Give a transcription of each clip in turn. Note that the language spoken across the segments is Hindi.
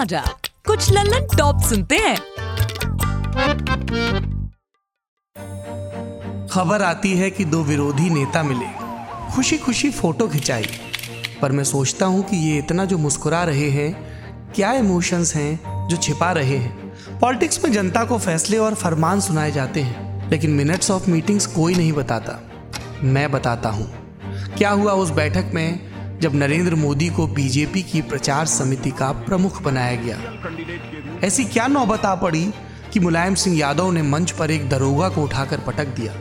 बाजा कुछ लल्लन टॉप सुनते हैं। खबर आती है कि दो विरोधी नेता मिले। खुशी खुशी फ़ोटो खिंचाई। पर मैं सोचता हूँ कि ये इतना जो मुस्कुरा रहे हैं, क्या इमोशंस हैं जो छिपा रहे हैं? पॉलिटिक्स में जनता को फैसले और फरमान सुनाए जाते हैं, लेकिन मिनट्स ऑफ़ मीटिंग्स कोई नहीं बताता। मैं बताता हूँ, क्या हुआ उस बैठक में? जब नरेंद्र मोदी को बीजेपी की प्रचार समिति का प्रमुख बनाया गया। ऐसी क्या नौबत आ पड़ी कि मुलायम सिंह यादव ने मंच पर एक दरोगा को उठाकर पटक दिया?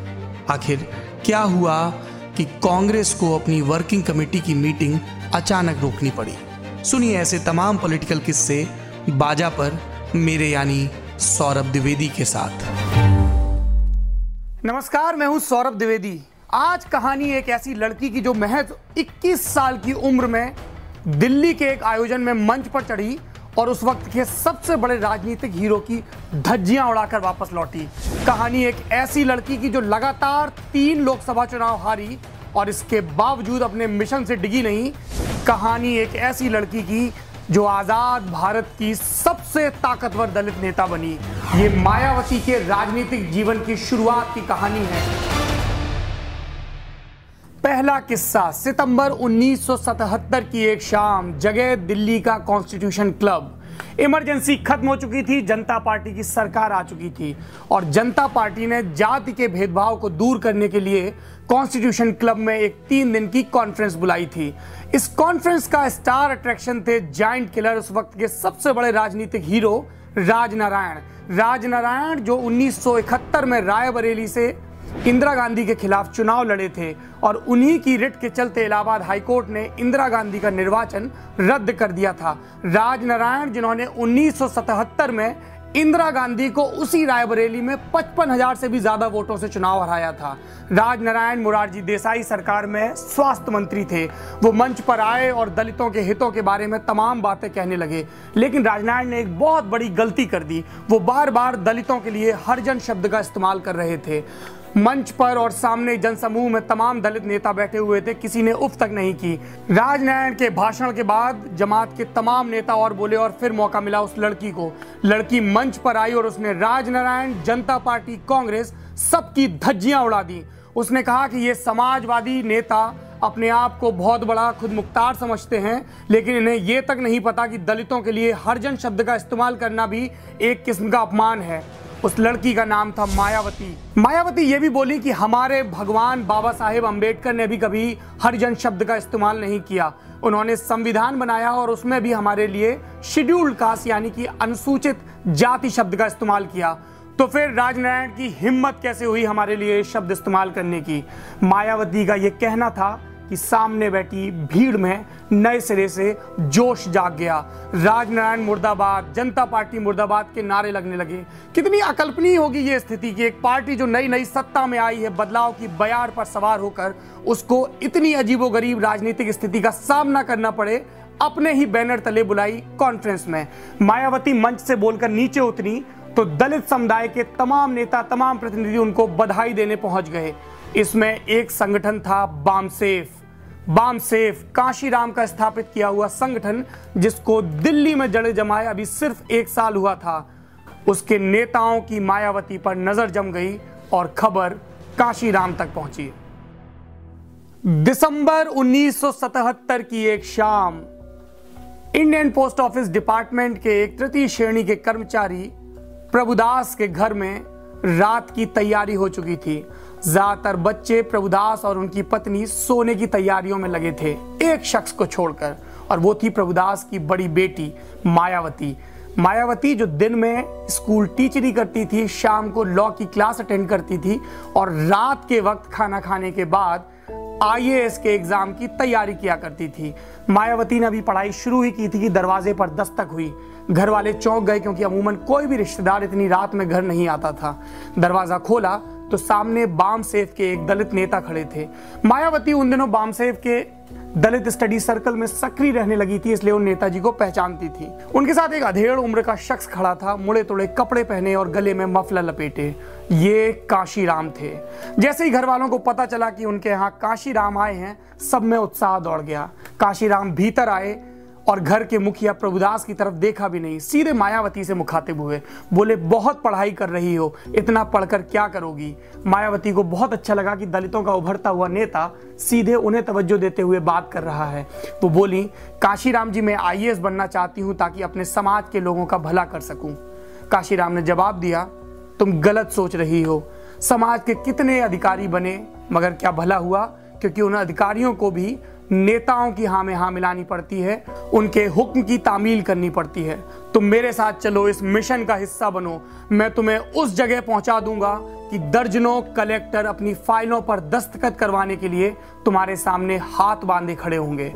आखिर क्या हुआ कि कांग्रेस को अपनी वर्किंग कमेटी की मीटिंग अचानक रोकनी पड़ी? सुनिए ऐसे तमाम पॉलिटिकल किस्से बाजा पर मेरे यानी सौरभ द्विवेदी के साथ। नमस्कार, मैं हूँ सौरभ द्विवेदी। आज कहानी एक ऐसी लड़की की जो महज 21 साल की उम्र में दिल्ली के एक आयोजन में मंच पर चढ़ी और उस वक्त के सबसे बड़े राजनीतिक हीरो की धज्जियाँ उड़ाकर वापस लौटी। कहानी एक ऐसी लड़की की जो लगातार तीन लोकसभा चुनाव हारी और इसके बावजूद अपने मिशन से डिगी नहीं। कहानी एक ऐसी लड़की की जो आज़ाद भारत की सबसे ताकतवर दलित नेता बनी। ये मायावती के राजनीतिक जीवन की शुरुआत की कहानी है। पहला किस्सा, सितंबर 1977 की एक शाम, जगह दिल्ली का कॉन्स्टिट्यूशन क्लब इमरजेंसी खत्म हो चुकी थी, जनता पार्टी की सरकार आ चुकी थी। और जनता पार्टी ने जाति के भेदभाव को दूर करने के लिए कॉन्स्टिट्यूशन क्लब में एक तीन दिन की कॉन्फ्रेंस बुलाई थी। इस कॉन्फ्रेंस का स्टार अट्रैक्शन थे जॉइंट किलर उस वक्त के सबसे बड़े राजनीतिक हीरो राजनारायण। राजनारायण जो 1971 में रायबरेली से इंदिरा गांधी के खिलाफ चुनाव लड़े थे और उन्हीं की रिट के चलते इलाहाबाद हाईकोर्ट ने इंदिरा गांधी का निर्वाचन रद्द कर दिया था। राजनारायण, जिन्होंने 1977 में इंदिरा गांधी को उसी रायबरेली में पचपन हज़ार से भी ज़्यादा वोटों से चुनाव हराया था। राजनारायण मुरारजी देसाई सरकार में स्वास्थ्य मंत्री थे। वो मंच पर आए और दलितों के हितों के बारे में तमाम बातें कहने लगे। लेकिन राजनारायण ने एक बहुत बड़ी गलती कर दी। वो बार बार दलितों के लिए हरजन शब्द का इस्तेमाल कर रहे थे। मंच पर और सामने जनसमूह में तमाम दलित नेता बैठे हुए थे, किसी ने उफ तक नहीं की। राजनारायण के भाषण के बाद जमात के तमाम नेता और बोले और फिर मौका मिला उस लड़की को। लड़की मंच पर आई और उसने राजनारायण जनता पार्टी कांग्रेस सबकी धज्जियाँ उड़ा दी। उसने कहा कि ये समाजवादी नेता अपने आप को बहुत बड़ा खुद मुख्तार समझते हैं, लेकिन इन्हें यह तक नहीं पता कि दलितों के लिए हरजन शब्द का इस्तेमाल करना भी एक किस्म का अपमान है। उस लड़की का नाम था मायावती। मायावती ये भी बोली कि हमारे भगवान बाबा साहेब अंबेडकर ने भी कभी हरिजन शब्द का इस्तेमाल नहीं किया। उन्होंने संविधान बनाया और उसमें भी हमारे लिए शेड्यूल्ड कास्ट यानी कि अनुसूचित जाति शब्द का इस्तेमाल किया। तो फिर राजनारायण की हिम्मत कैसे हुई हमारे लिए शब्द इस्तेमाल करने की? मायावती का यह कहना था कि सामने बैठी भीड़ में नए सिरे से जोश जाग गया। राजनारायण मुर्दाबाद, जनता पार्टी मुर्दाबाद के नारे लगने लगे। कितनी अकल्पनीय होगी ये स्थिति कि एक पार्टी जो नई नई सत्ता में आई है, बदलाव की बयार पर सवार होकर उसको इतनी अजीबोगरीब राजनीतिक स्थिति का सामना करना पड़े, अपने ही बैनर तले बुलाई कॉन्फ्रेंस में। मायावती मंच से बोलकर नीचे उतरी तो दलित समुदाय के तमाम नेता, तमाम प्रतिनिधि उनको बधाई देने पहुँच गए। इसमें एक संगठन था बामसेफ। बाम सेफ़ काशीराम का स्थापित किया हुआ संगठन, जिसको दिल्ली में जड़े जमाए अभी सिर्फ़ एक साल हुआ था। उसके नेताओं की मायावती पर नज़र जम गई और खबर काशीराम तक पहुँची। दिसंबर 1977 की एक शाम, इंडियन पोस्ट ऑफ़िस डिपार्टमेंट के एक तृतीय श्रेणी के कर्मचारी प्रभुदास के घर में रात की तैयारी हो चुकी थी। ज़्यादातर बच्चे प्रभुदास और उनकी पत्नी सोने की तैयारियों में लगे थे, एक शख्स को छोड़कर। और वो थी प्रभुदास की बड़ी बेटी, मायावती। मायावती जो दिन में स्कूल टीचरी करती थी, शाम को लॉ की क्लास अटेंड करती थी और रात के वक्त खाना खाने के बाद आईएएस के एग्ज़ाम की तैयारी किया करती थी। मायावती ने अभी पढ़ाई शुरू ही की थी कि दरवाजे पर दस्तक हुई। घर वाले चौंक गए क्योंकि अमूमन कोई भी रिश्तेदार इतनी रात में घर नहीं आता था। दरवाज़ा खोला तो सामने बाम सेफ़ के एक दलित नेता खड़े थे। मायावती उन दिनों बाम सेफ़ के दलित स्टडी सर्कल में सक्रिय रहने लगी थी, इसलिए उन नेताजी को पहचानती थी। उनके साथ एक अधेड़ उम्र का शख्स खड़ा था, मुड़े तोड़े कपड़े पहने और गले में मफला लपेटे। ये काशी राम थे। जैसे ही घर वालों को पता चला कि उनके यहाँ काशी राम आए हैं, सब में उत्साह दौड़ गया। काशी राम भीतर आए और घर के मुखिया प्रभुदास की तरफ़ देखा भी नहीं, सीधे मायावती से मुखातिब हुए। बोले, बहुत पढ़ाई कर रही हो, इतना पढ़कर क्या करोगी? मायावती को बहुत अच्छा लगा कि दलितों का उभरता हुआ नेता सीधे उन्हें तवज्जो देते हुए बात कर रहा है। वो बोली, काशीराम जी, मैं आई बनना चाहती हूँ ताकि अपने समाज के लोगों का भला कर सकूँ। काशीराम ने जवाब दिया, तुम गलत सोच रही हो। समाज के कितने अधिकारी बने, मगर क्या भला हुआ? क्योंकि उन अधिकारियों को भी नेताओं की हाँ में हाँ मिलानी पड़ती है, उनके हुक्म की तामील करनी पड़ती है। तुम मेरे साथ चलो, इस मिशन का हिस्सा बनो। मैं तुम्हें उस जगह पहुँचा दूँगा कि दर्जनों कलेक्टर अपनी फाइलों पर दस्तखत करवाने के लिए तुम्हारे सामने हाथ बांधे खड़े होंगे।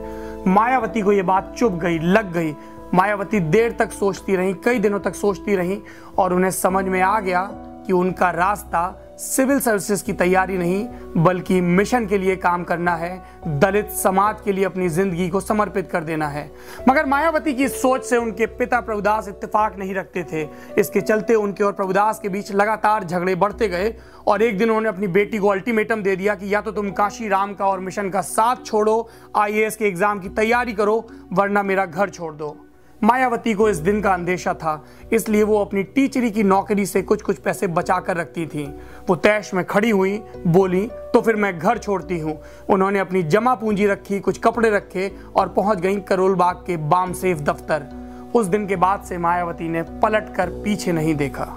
मायावती को यह बात चुप गई, लग गई। मायावती देर तक सोचती रही, कई दिनों तक सोचती रही और उन्हें समझ में आ गया कि उनका रास्ता सिविल सर्विसेज़ की तैयारी नहीं, बल्कि मिशन के लिए काम करना है, दलित समाज के लिए अपनी ज़िंदगी को समर्पित कर देना है। मगर मायावती की सोच से उनके पिता प्रभुदास इत्तेफाक नहीं रखते थे। इसके चलते उनके और प्रभुदास के बीच लगातार झगड़े बढ़ते गए और एक दिन उन्होंने अपनी बेटी को अल्टीमेटम दे दिया कि या तो तुम काशी राम का और मिशन का साथ छोड़ो, आईएएस के एग्ज़ाम की तैयारी करो, वरना मेरा घर छोड़ दो। मायावती को इस दिन का अंदेशा था। इसलिए वो अपनी टीचरी की नौकरी से कुछ कुछ पैसे बचा कर रखती थी। वो तैश में खड़ी हुई, बोली तो फिर मैं घर छोड़ती हूँ। उन्होंने अपनी जमा पूंजी रखी, कुछ कपड़े रखे और पहुँच गई करोल बाग के बाम सेफ़ दफ्तर। उस दिन के बाद से मायावती ने पलट कर पीछे नहीं देखा।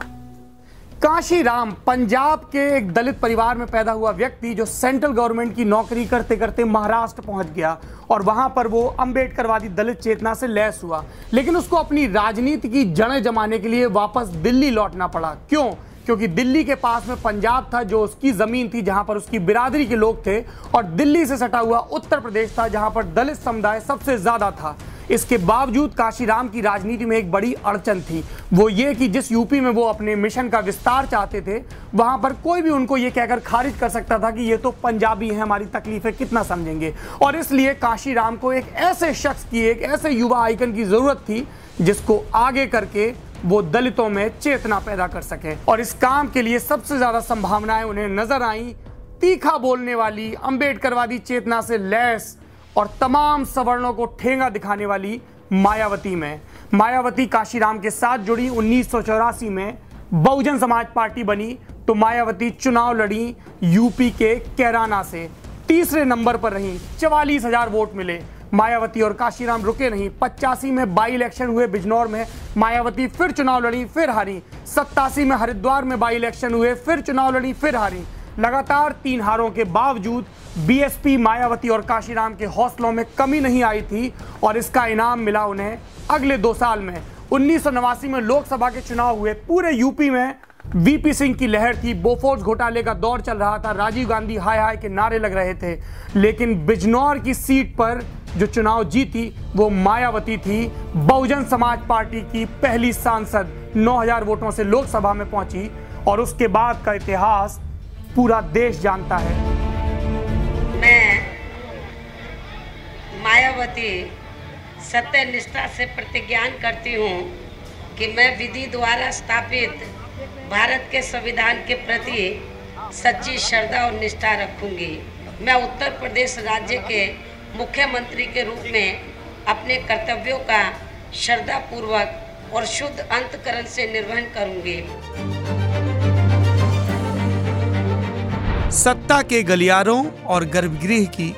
काशी राम पंजाब के एक दलित परिवार में पैदा हुआ व्यक्ति जो सेंट्रल गवर्नमेंट की नौकरी करते करते महाराष्ट्र पहुँच गया और वहाँ पर वो अंबेडकरवादी दलित चेतना से लैस हुआ। लेकिन उसको अपनी राजनीति की जड़ें जमाने के लिए वापस दिल्ली लौटना पड़ा। क्यों? क्योंकि दिल्ली के पास में पंजाब था जो उसकी ज़मीन थी, जहाँ पर उसकी बिरादरी के लोग थे और दिल्ली से सटा हुआ उत्तर प्रदेश था, जहाँ पर दलित समुदाय सबसे ज़्यादा था। इसके बावजूद काशीराम की राजनीति में एक बड़ी अड़चन थी। वो ये कि जिस यूपी में वो अपने मिशन का विस्तार चाहते थे, वहाँ पर कोई भी उनको ये कहकर खारिज कर सकता था कि ये तो पंजाबी है, हमारी तकलीफें कितना समझेंगे। और इसलिए काशीराम को एक ऐसे शख्स की, एक ऐसे युवा आइकन की ज़रूरत थी, जिसको आगे करके वो दलितों में चेतना पैदा कर सके। और इस काम के लिए सबसे ज़्यादा संभावनाएँ उन्हें नज़र आई, तीखा बोलने वाली, अंबेडकरवादी चेतना से लैस और तमाम सवर्णों को ठेंगा दिखाने वाली मायावती में। मायावती काशीराम के साथ जुड़ी उन्नीस सौ चौरासी में बहुजन समाज पार्टी बनी तो मायावती चुनाव लड़ी यूपी के कैराना से। तीसरे नंबर पर रही, चवालीस हज़ार वोट मिले। मायावती और काशीराम रुके नहीं, पचासी में बाई इलेक्शन हुए बिजनौर में। मायावती फिर चुनाव लड़ी, फिर हारी। सत्तासी में हरिद्वार में बाई इलेक्शन हुए, फिर चुनाव लड़ी, फिर हारी। लगातार तीन हारों के बावजूद बीएसपी मायावती और काशीराम के हौसलों में कमी नहीं आई थी और इसका इनाम मिला उन्हें अगले दो साल में। उन्नीस सौ नवासी में लोकसभा के चुनाव हुए। पूरे यूपी में वीपी सिंह की लहर थी। बोफोर्स घोटाले का दौर चल रहा था। राजीव गांधी हाय हाय के नारे लग रहे थे। लेकिन बिजनौर की सीट पर जो चुनाव जीती, वो मायावती थी। बहुजन समाज पार्टी की पहली सांसद 9000 वोटों से लोकसभा में पहुँची और उसके बाद का इतिहास पूरा देश जानता है। मैं मायावती सत्य निष्ठा से प्रतिज्ञान करती हूँ कि मैं विधि द्वारा स्थापित भारत के संविधान के प्रति सच्ची श्रद्धा और निष्ठा रखूँगी। मैं उत्तर प्रदेश राज्य के मुख्यमंत्री के रूप में अपने कर्तव्यों का श्रद्धापूर्वक और शुद्ध अंतकरण से निर्वहन करूँगी। सत्ता के गलियारों और गर्भगृह की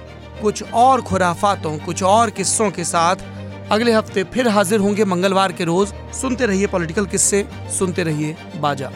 कुछ और खुराफातों, कुछ और किस्सों के साथ अगले हफ़्ते फिर हाजिर होंगे मंगलवार के रोज। सुनते रहिए पॉलिटिकल किस्से, सुनते रहिए बाजा।